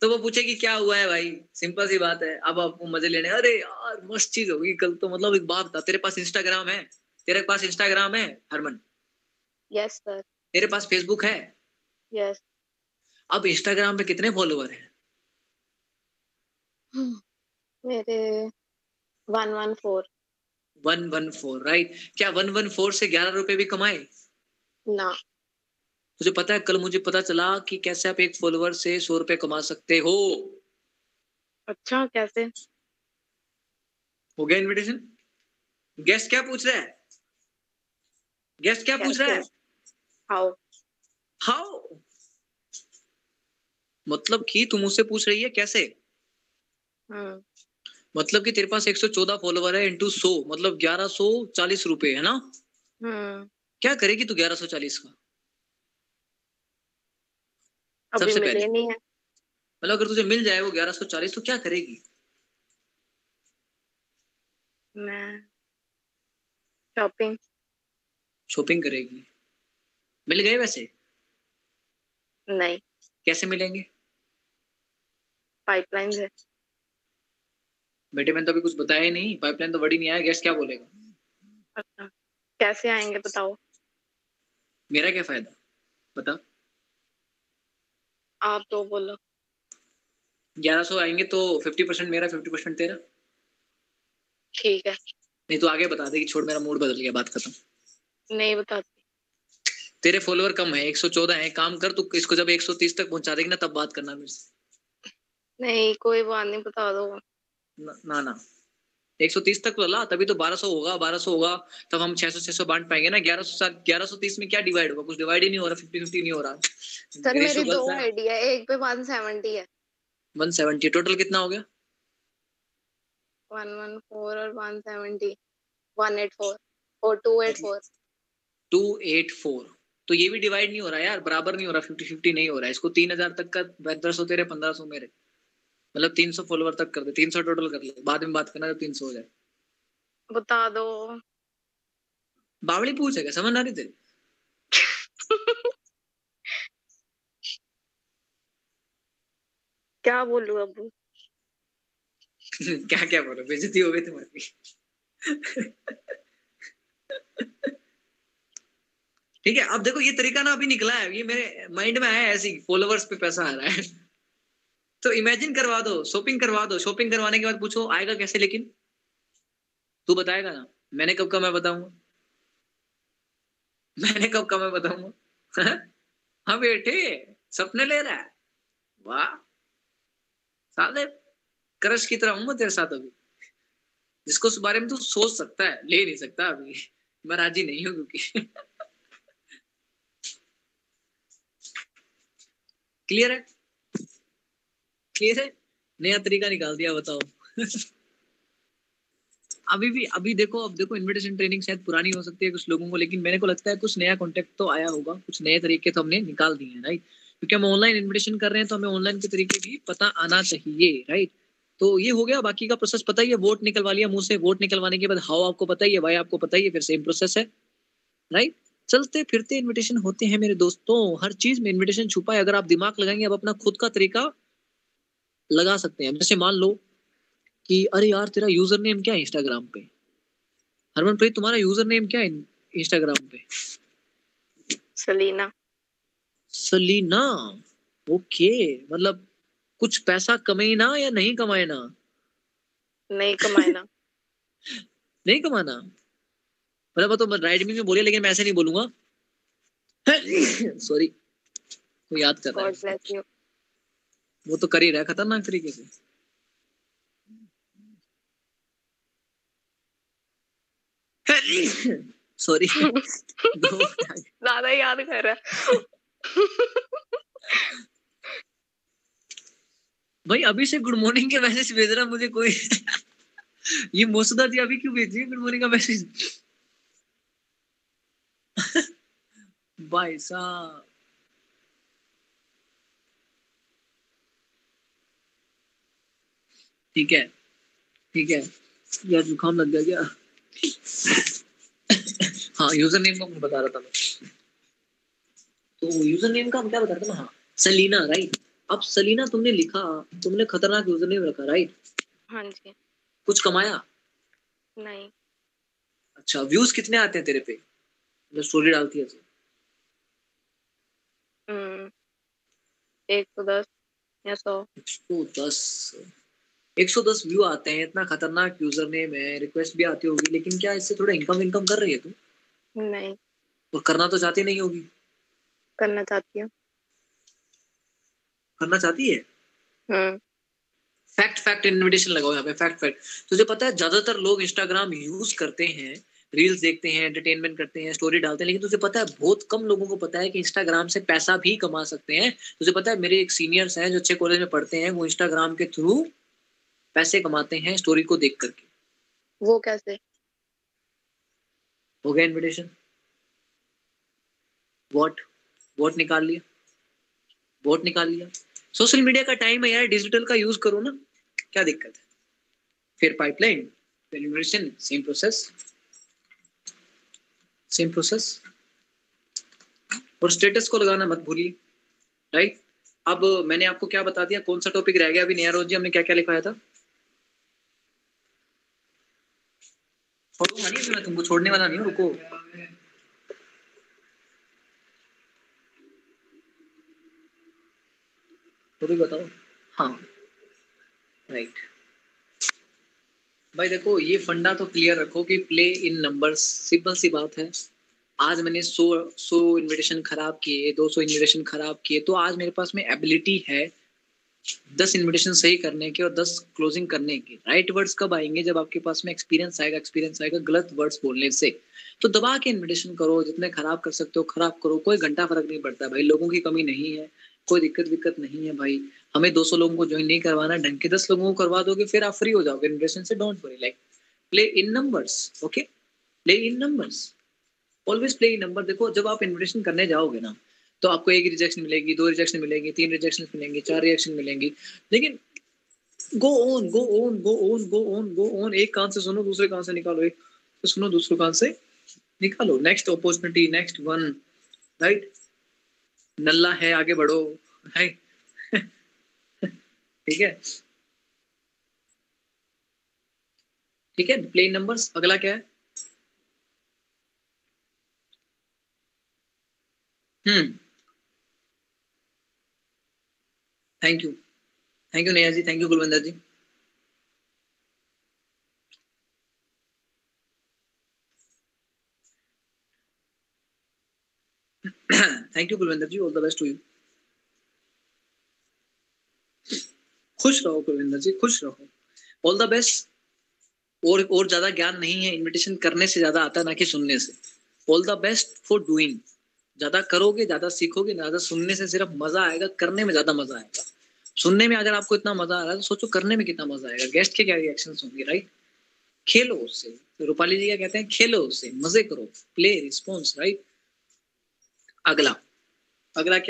तो वो पूछे कि क्या हुआ है भाई? सिंपल सी बात है। अब आपको मज़े लेने अरे यार मस्त चीज़ होगी कल तो मतलब एक बात बता तेरे पास इंस्टाग्राम है? तेरे पास इंस्टाग्राम है हरमन? यस सर तेरे पास फेसबुक है? यस अब इंस्टाग्राम पे कितने फॉलोवर हैं? मेरे one one four one one four right क्या वन वन फोर से ग्यारह रुपए भी कमाए? ना। तुझे पता है कल मुझे पता चला कि कैसे आप एक फॉलोवर से सौ रुपए कमा सकते हो। अच्छा कैसे? हो गया इनविटेशन गेस्ट क्या पूछ रहा है? गेस्ट क्या पूछ रहा है? हाउ हाउ मतलब कि तुम उससे पूछ रही है कैसे? हम्म मतलब कि तेरे पास 114 फॉलोवर है इंटू सौ मतलब 1140 रुपए है ना? हम्म क्या करेगी तू 1140 का? सबसे पहले। मतलब अगर तुझे मिल जाए वो 1140 तो क्या करेगी? मैं शॉपिंग शॉपिंग करेगी। मिल गए वैसे? नहीं। कैसे मिलेंगे? पाइपलाइन है। बेटे मैंने तो अभी कुछ बताया ही नहीं। पाइपलाइन तो बड़ी नहीं आया। गेस्ट क्या बोलेगा? अच्छा। कैसे आएँगे बताओ? मेरा क्या फ़ायदा? बता आप तो बोलो। 1100 आएँगे तो 50 परसेंट मेरा 50 परसेंट तेरा। ठीक है। नहीं तो आगे बता दे कि छोड़ मेरा मूड बदल गया बात खत्म। नहीं बताती। तेरे फॉलोअर कम है 114 है। काम कर तू इसको जब 130 तक पहुँचा देगी ना तब बात करना मेरे से। नहीं कोई बात नहीं बता दो। ना ना ना। 130 तक तो ला तभी तो 1200 होगा 1200 होगा तब हम 600 600 बांट पाएँगे ना। 1100 1130 में क्या डिवाइड होगा? कुछ डिवाइड ही नहीं हो रहा 50 50 नहीं हो रहा। सर मेरी दो है आईडी है एक पे वन सेवेंटी है। 170 टोटल कितना हो गया? वन वन फोर और one seventy one eight four और टू एट फोर 284 तो ये भी डिवाइड नहीं हो रहा यार बराबर नहीं हो रहा 50 50 नहीं हो रहा। इसको 3000 तक का 1500 तेरे 1500 मेरे। मतलब 300 फॉलोवर तक कर दे 300 टोटल कर ले बाद में बात करना जब 300 हो जाए। बता दो। बावड़ी पूछेगा समझ ना रही तेरी? क्या बोलूँ अब? क्या क्या बोलो? बेइज्जती हो गई तुम्हारी। ठीक है अब देखो ये तरीका ना अभी निकला है ये मेरे माइंड में आया ऐसे फॉलोवर्स पे पैसा आ रहा है। तो इमेजिन करवा दो शॉपिंग करवा दो शॉपिंग करवाने के बाद पूछो, आएगा कैसे लेकिन? तू बताएगा ना, मैंने कब का मैं बताऊँगा? मैंने कब का मैं बताऊँगा? हाँ बेटे, सपने ले रहा है। वाह। साले क्रश की तरह हूँ तेरे साथ अभी। जिसको उस बारे में तू सोच सकता है, ले नहीं सकता अभी। मैं राज़ी नहीं हूँ क्योंकि। क्लियर है? क्लियर है। नया तरीका निकाल दिया, बताओ। अभी भी, अभी देखो, अब देखो इनविटेशन ट्रेनिंग शायद पुरानी हो सकती है कुछ लोगों को, लेकिन मेरे को लगता है कुछ नया कॉन्टेक्ट तो आया होगा, कुछ नए तरीके तो हमने निकाल दिए हैं राइट क्योंकि हम ऑनलाइन इन्विटेशन कर रहे हैं तो हमें ऑनलाइन के तरीके भी पता आना चाहिए राइट तो ये हो गया, बाकी का प्रोसेस पता ही है वोट निकलवा लिया मुँह से वोट निकलवाने के बाद हाउ आपको पता ही है भाई आपको पता ही है, फिर सेम प्रोसेस है राइट चलते फिरते इनविटेशन होते हैं मेरे दोस्तों, हर चीज़ में इनविटेशन छुपा है अगर आप दिमाग लगाएँगे अब अपना खुद का तरीका लगा सकते हैं। जैसे मान लो कि अरे यार तेरा यूज़र नेम क्या है इंस्टाग्राम पे? हरमनप्रीत तुम्हारा यूज़र नेम क्या है इंस्टाग्राम पे? सलीना। सलीना? ओके मतलब कुछ पैसा कमाई ना या नहीं कमाए ना नहीं कमाए ना नहीं कमाना? मतलब तो राइट में बोले लेकिन मैं ऐसे नहीं बोलूँगा। सॉरी को याद कर रहा है। वो तो कर ही रहा है खतरनाक तरीके से। सॉरी ज़्यादा याद कर रहा भाई अभी से गुड मॉर्निंग के मैसेज भेज रहा मुझे कोई ये मोसदा जी अभी क्यों भेजी गुड मॉर्निंग का मैसेज भाई साहब। ठीक है। ठीक है। यार जुकाम लग गया क्या हाँ यूज़र नेम का बता रहा था मैं। तो यूज़र नेम का हम क्या बता रहे थे हाँ सलीना राइट अब सलीना तुमने लिखा तुमने खतरनाक यूज़र नेम रखा राइट हाँ जी। कुछ कमाया? नहीं। अच्छा व्यूज़ कितने आते हैं तेरे पे? जो स्टोरी डालती है तो हम्म। एक सौ दस या सौ। एक सौ दस। एक सौ दस व्यू आते हैं इतना खतरनाक यूज़र नेम है रिक्वेस्ट भी आती होगी लेकिन क्या इससे थोड़ा इनकम इनकम कर रही है तू नहीं। और करना तो चाहती नहीं होगी। करना चाहती हूँ। करना चाहती है? हम्म। फैक्ट फैक्ट इनविटेशन लगाओ यहाँ पे फैक्ट फैक्ट तुझे पता है ज़्यादातर लोग इंस्टाग्राम यूज़ करते हैं रील्स देखते हैं एंटरटेनमेंट करते हैं स्टोरी डालते हैं लेकिन तुझे पता है बहुत कम लोगों को पता है कि इंस्टाग्राम से पैसा भी कमा सकते हैं। तुझे पता है मेरे एक सीनियर्स हैं जो अच्छे कॉलेज में पढ़ते हैं वो इंस्टाग्राम के थ्रू पैसे कमाते हैं स्टोरी को देख करके। वो कैसे? हो गया इनविटेशन वोट वोट निकाल लिया? वोट निकाल लिया? सोशल मीडिया का टाइम है यार डिजिटल का यूज़ करो ना। क्या दिक्कत है? फिर पाइपलाइन फिर invitation same process same process और स्टेटस को लगाना मत भूलिए। राइट अब मैंने आपको क्या बता दिया? कौन सा टॉपिक रह गया? अभी नया रोज जी हमने क्या क्या लिखाया था? छोड़ूँगा नहीं मैं तुमको छोड़ने वाला नहीं हूँ, रुको। तो बताओ। हाँ। राइट भाई देखो, ये फंडा तो क्लियर रखो कि प्ले इन नंबर्स सिंपल सी बात है। आज मैंने सौ सौ इनविटेशन खराब किए, दो सौ इनविटेशन खराब किए तो आज मेरे पास में एबिलिटी है। दस इन्विटेशन सही करने के और दस क्लोजिंग करने के। राइट वर्ड्स कब आएँगे जब आपके पास में एक्सपीरियंस आएगा एक्सपीरियंस आएगा गलत वर्ड्स बोलने से। तो दबा के इन्विटेशन करो, जितने खराब कर सकते हो, खराब करो, कोई घंटा फ़र्क नहीं पड़ता भाई, लोगों की कमी नहीं है, कोई दिक्कत दिक्कत नहीं है भाई। हमें 200 लोगों को ज्वाइन नहीं करवाना, ढंग के 10 लोगों को करवा दोगे, फिर आप फ्री हो जाओगे इन्विटेशन से don't worry like play in numbers okay play in numbers always play in number देखो, जब आप इन्विटेशन करने जाओगे ना तो आपको एक रिजेक्शन मिलेगी, दो रिजेक्शन मिलेगी, तीन रिजेक्शन मिलेंगी, चार रिजेक्शन मिलेंगी। लेकिन go on go on go on go on go on एक कान से सुनो, दूसरे कान से निकालो, एक से सुनो, दूसरे कान से निकालो। Next opportunity next one right नल्ला है, आगे बढ़ो राइट ठीक है? ठीक है? प्लेन नंबर्स अगला क्या है? हम्म thank you thank you Neha ji thank you Kulvinder ji thank you Kulvinder ji all the best to you खुश रहो कुलविंदर जी खुश रहो ऑल द बेस्ट और और ज़्यादा ज्ञान नहीं है. इनविटेशन करने से ज़्यादा आता है ना कि सुनने से. All the best for doing ज़्यादा करोगे, ज़्यादा सीखोगे, ज़्यादा सुनने से सिर्फ़ मज़ा आएगा, करने में ज़्यादा मज़ा आएगा. सुनने में अगर आपको इतना मज़ा आ रहा है तो सोचो करने में कितना मज़ा आएगा। गेस्ट के क्या रिएक्शन होंगे राइट खेलो उससे। रूपाली जी क्या कहते हैं? खेलो उससे, मज़े करो। प्ले रिस्पॉन्स राइट अगला। अगला क्या